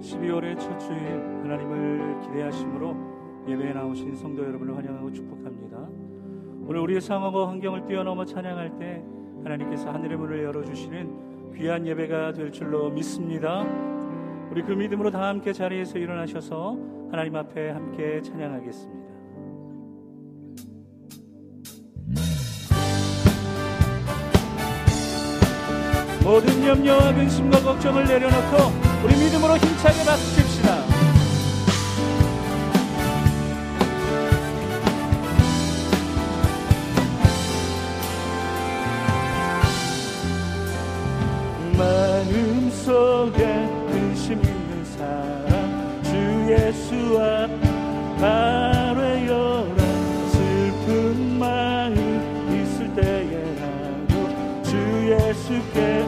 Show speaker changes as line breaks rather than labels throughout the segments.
12월의 첫 주일 하나님을 기대하심으로 예배에 나오신 성도 여러분을 환영하고 축복합니다. 오늘 우리의 상황과 환경을 뛰어넘어 찬양할 때 하나님께서 하늘의 문을 열어주시는 귀한 예배가 될 줄로 믿습니다. 우리 그 믿음으로 다 함께 자리에서 일어나셔서 하나님 앞에 함께 찬양하겠습니다. 모든 염려와 근심과 걱정을 내려놓고 우리 믿음으로 힘차게 박수 칩시다. 마음속에 근심 있는 사람 주 예수 앞 아뢰어라 슬픈 마음 있을 때에라도 주 예수께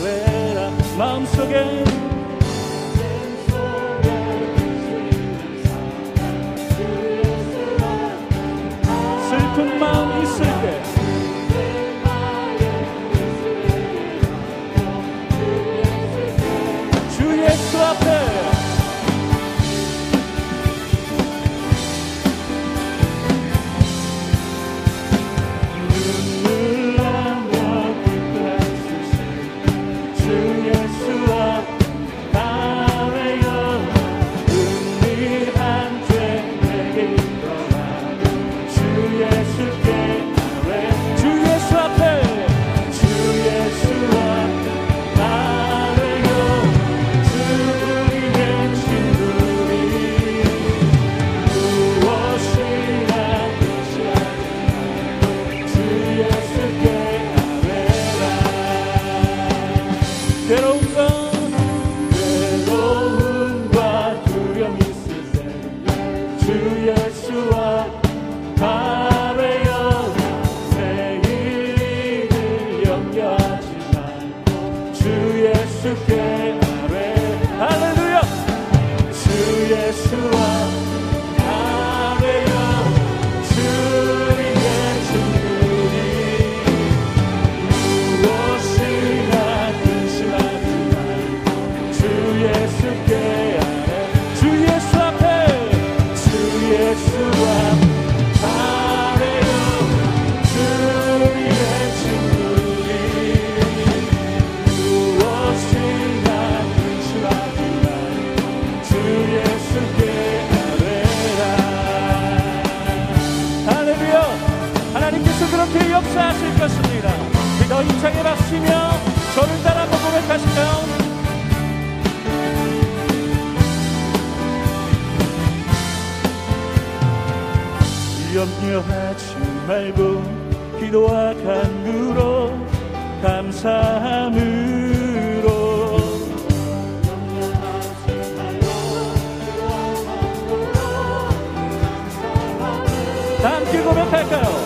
아뢰라 마음속에 괴로 염려하지 말고 기도와 간구로 감사함으로 다 함께 고백할까요?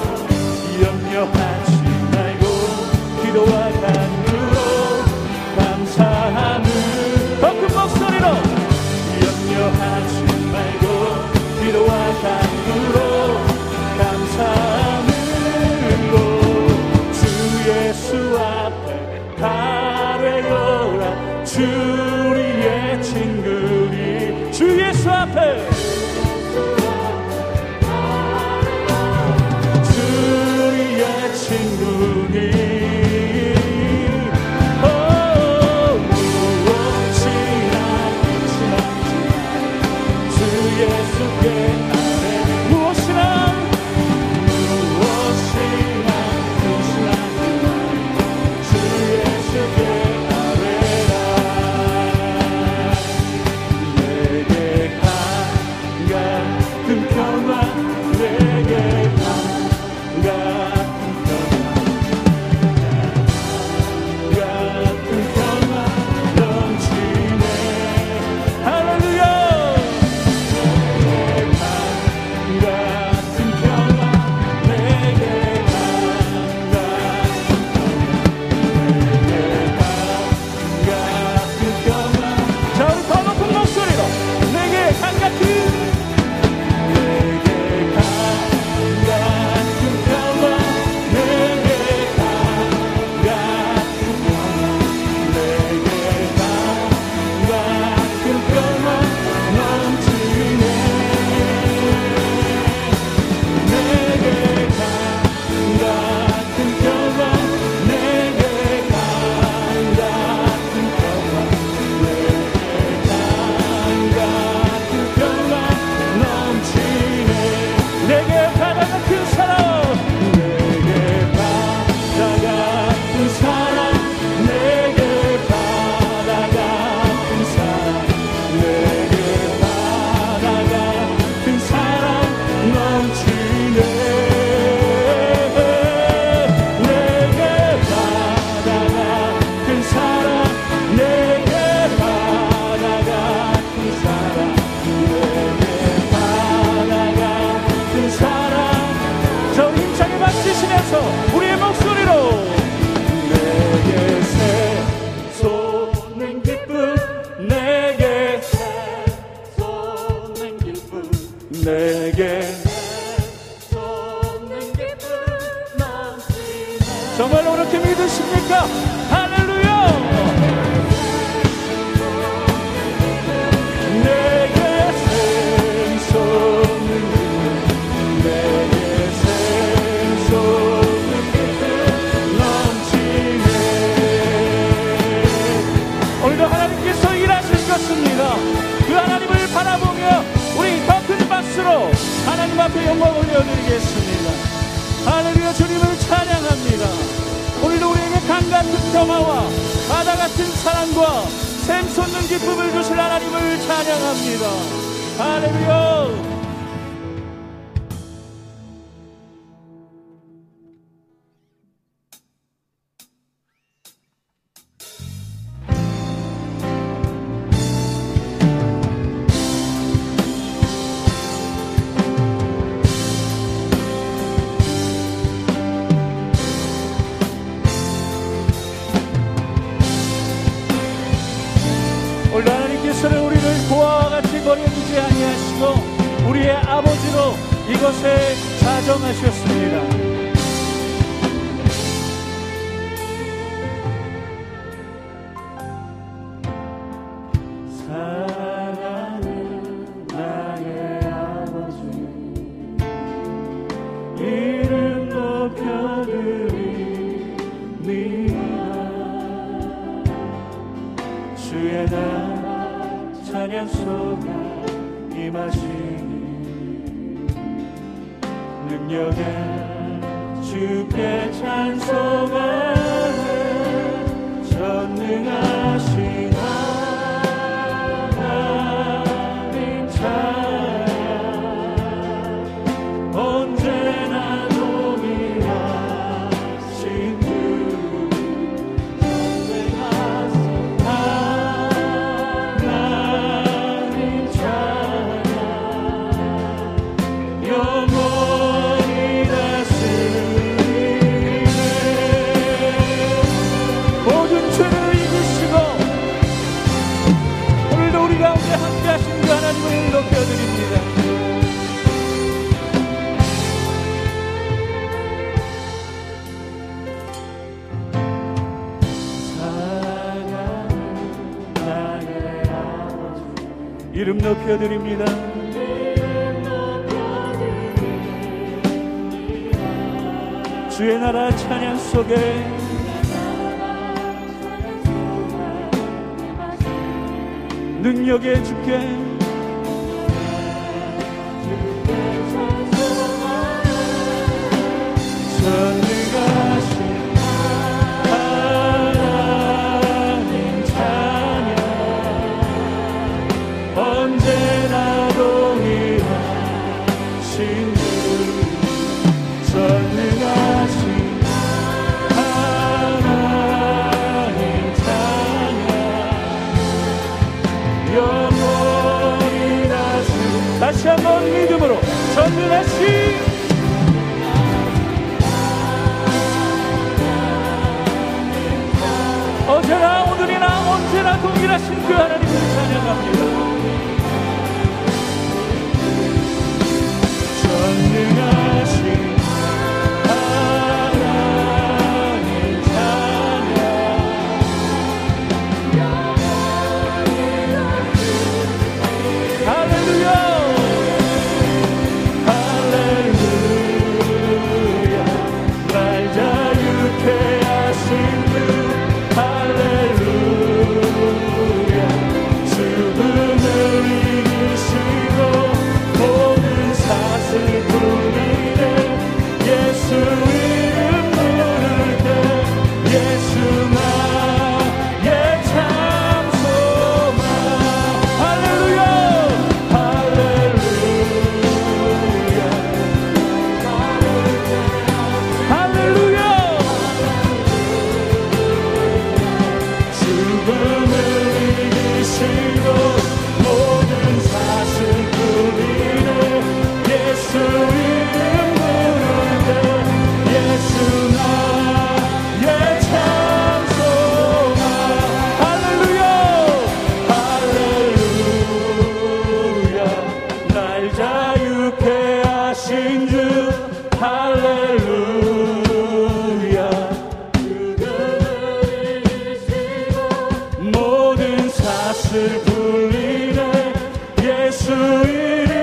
So. Hallelujah. 그곳에 자정하셨습니다. 능력에 주께 찬송하네. 전능하신 높여드립니다. 주의 나라 찬양 속에 능력의 주께 찬양 예수 이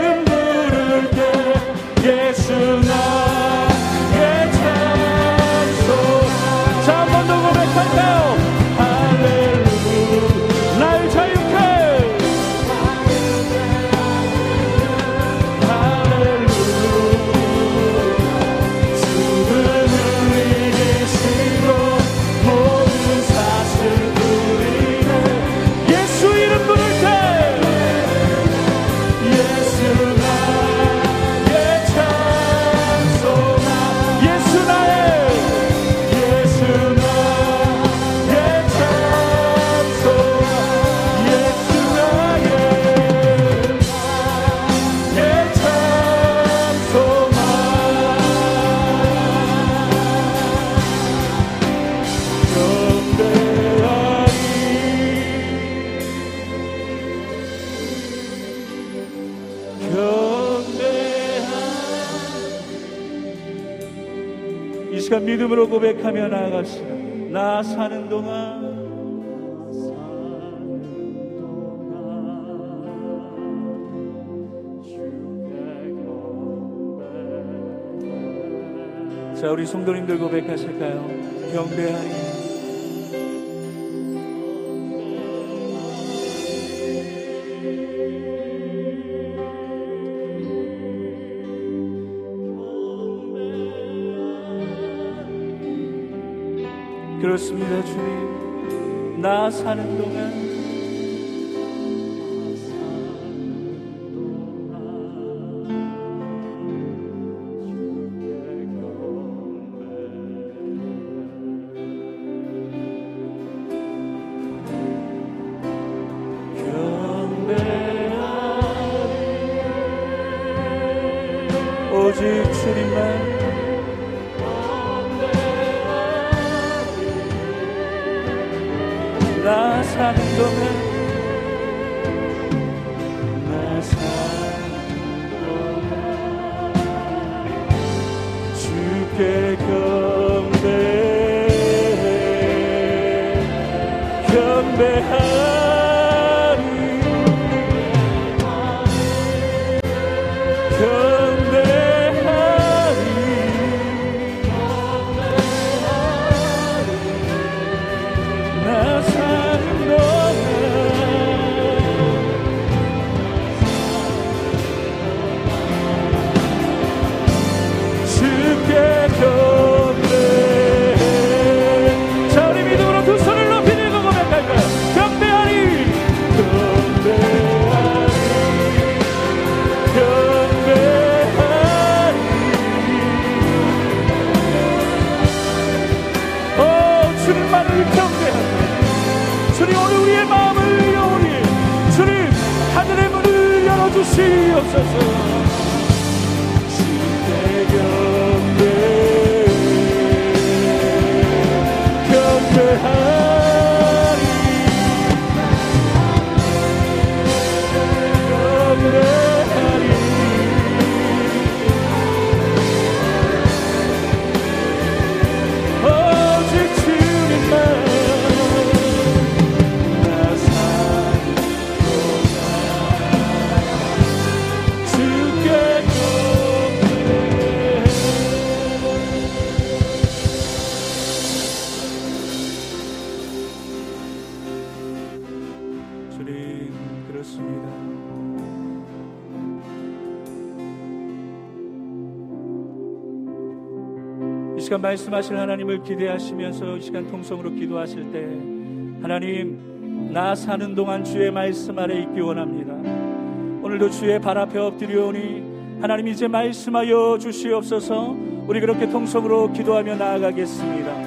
시간 믿음으로 고백하며 나아갑시다 나 사는 동안 자 우리 성도님들 고백하실까요? 경배하리 그렇습니다 주님. 나 사는 동안 오직 주님만 그렇습니다. 이 시간 말씀하실 하나님을 기대하시면서 이 시간 통성으로 기도하실 때 하나님 나 사는 동안 주의 말씀 아래 있기 원합니다. 오늘도 주의 발 앞에 엎드려오니 하나님 이제 말씀하여 주시옵소서. 우리 그렇게 통성으로 기도하며 나아가겠습니다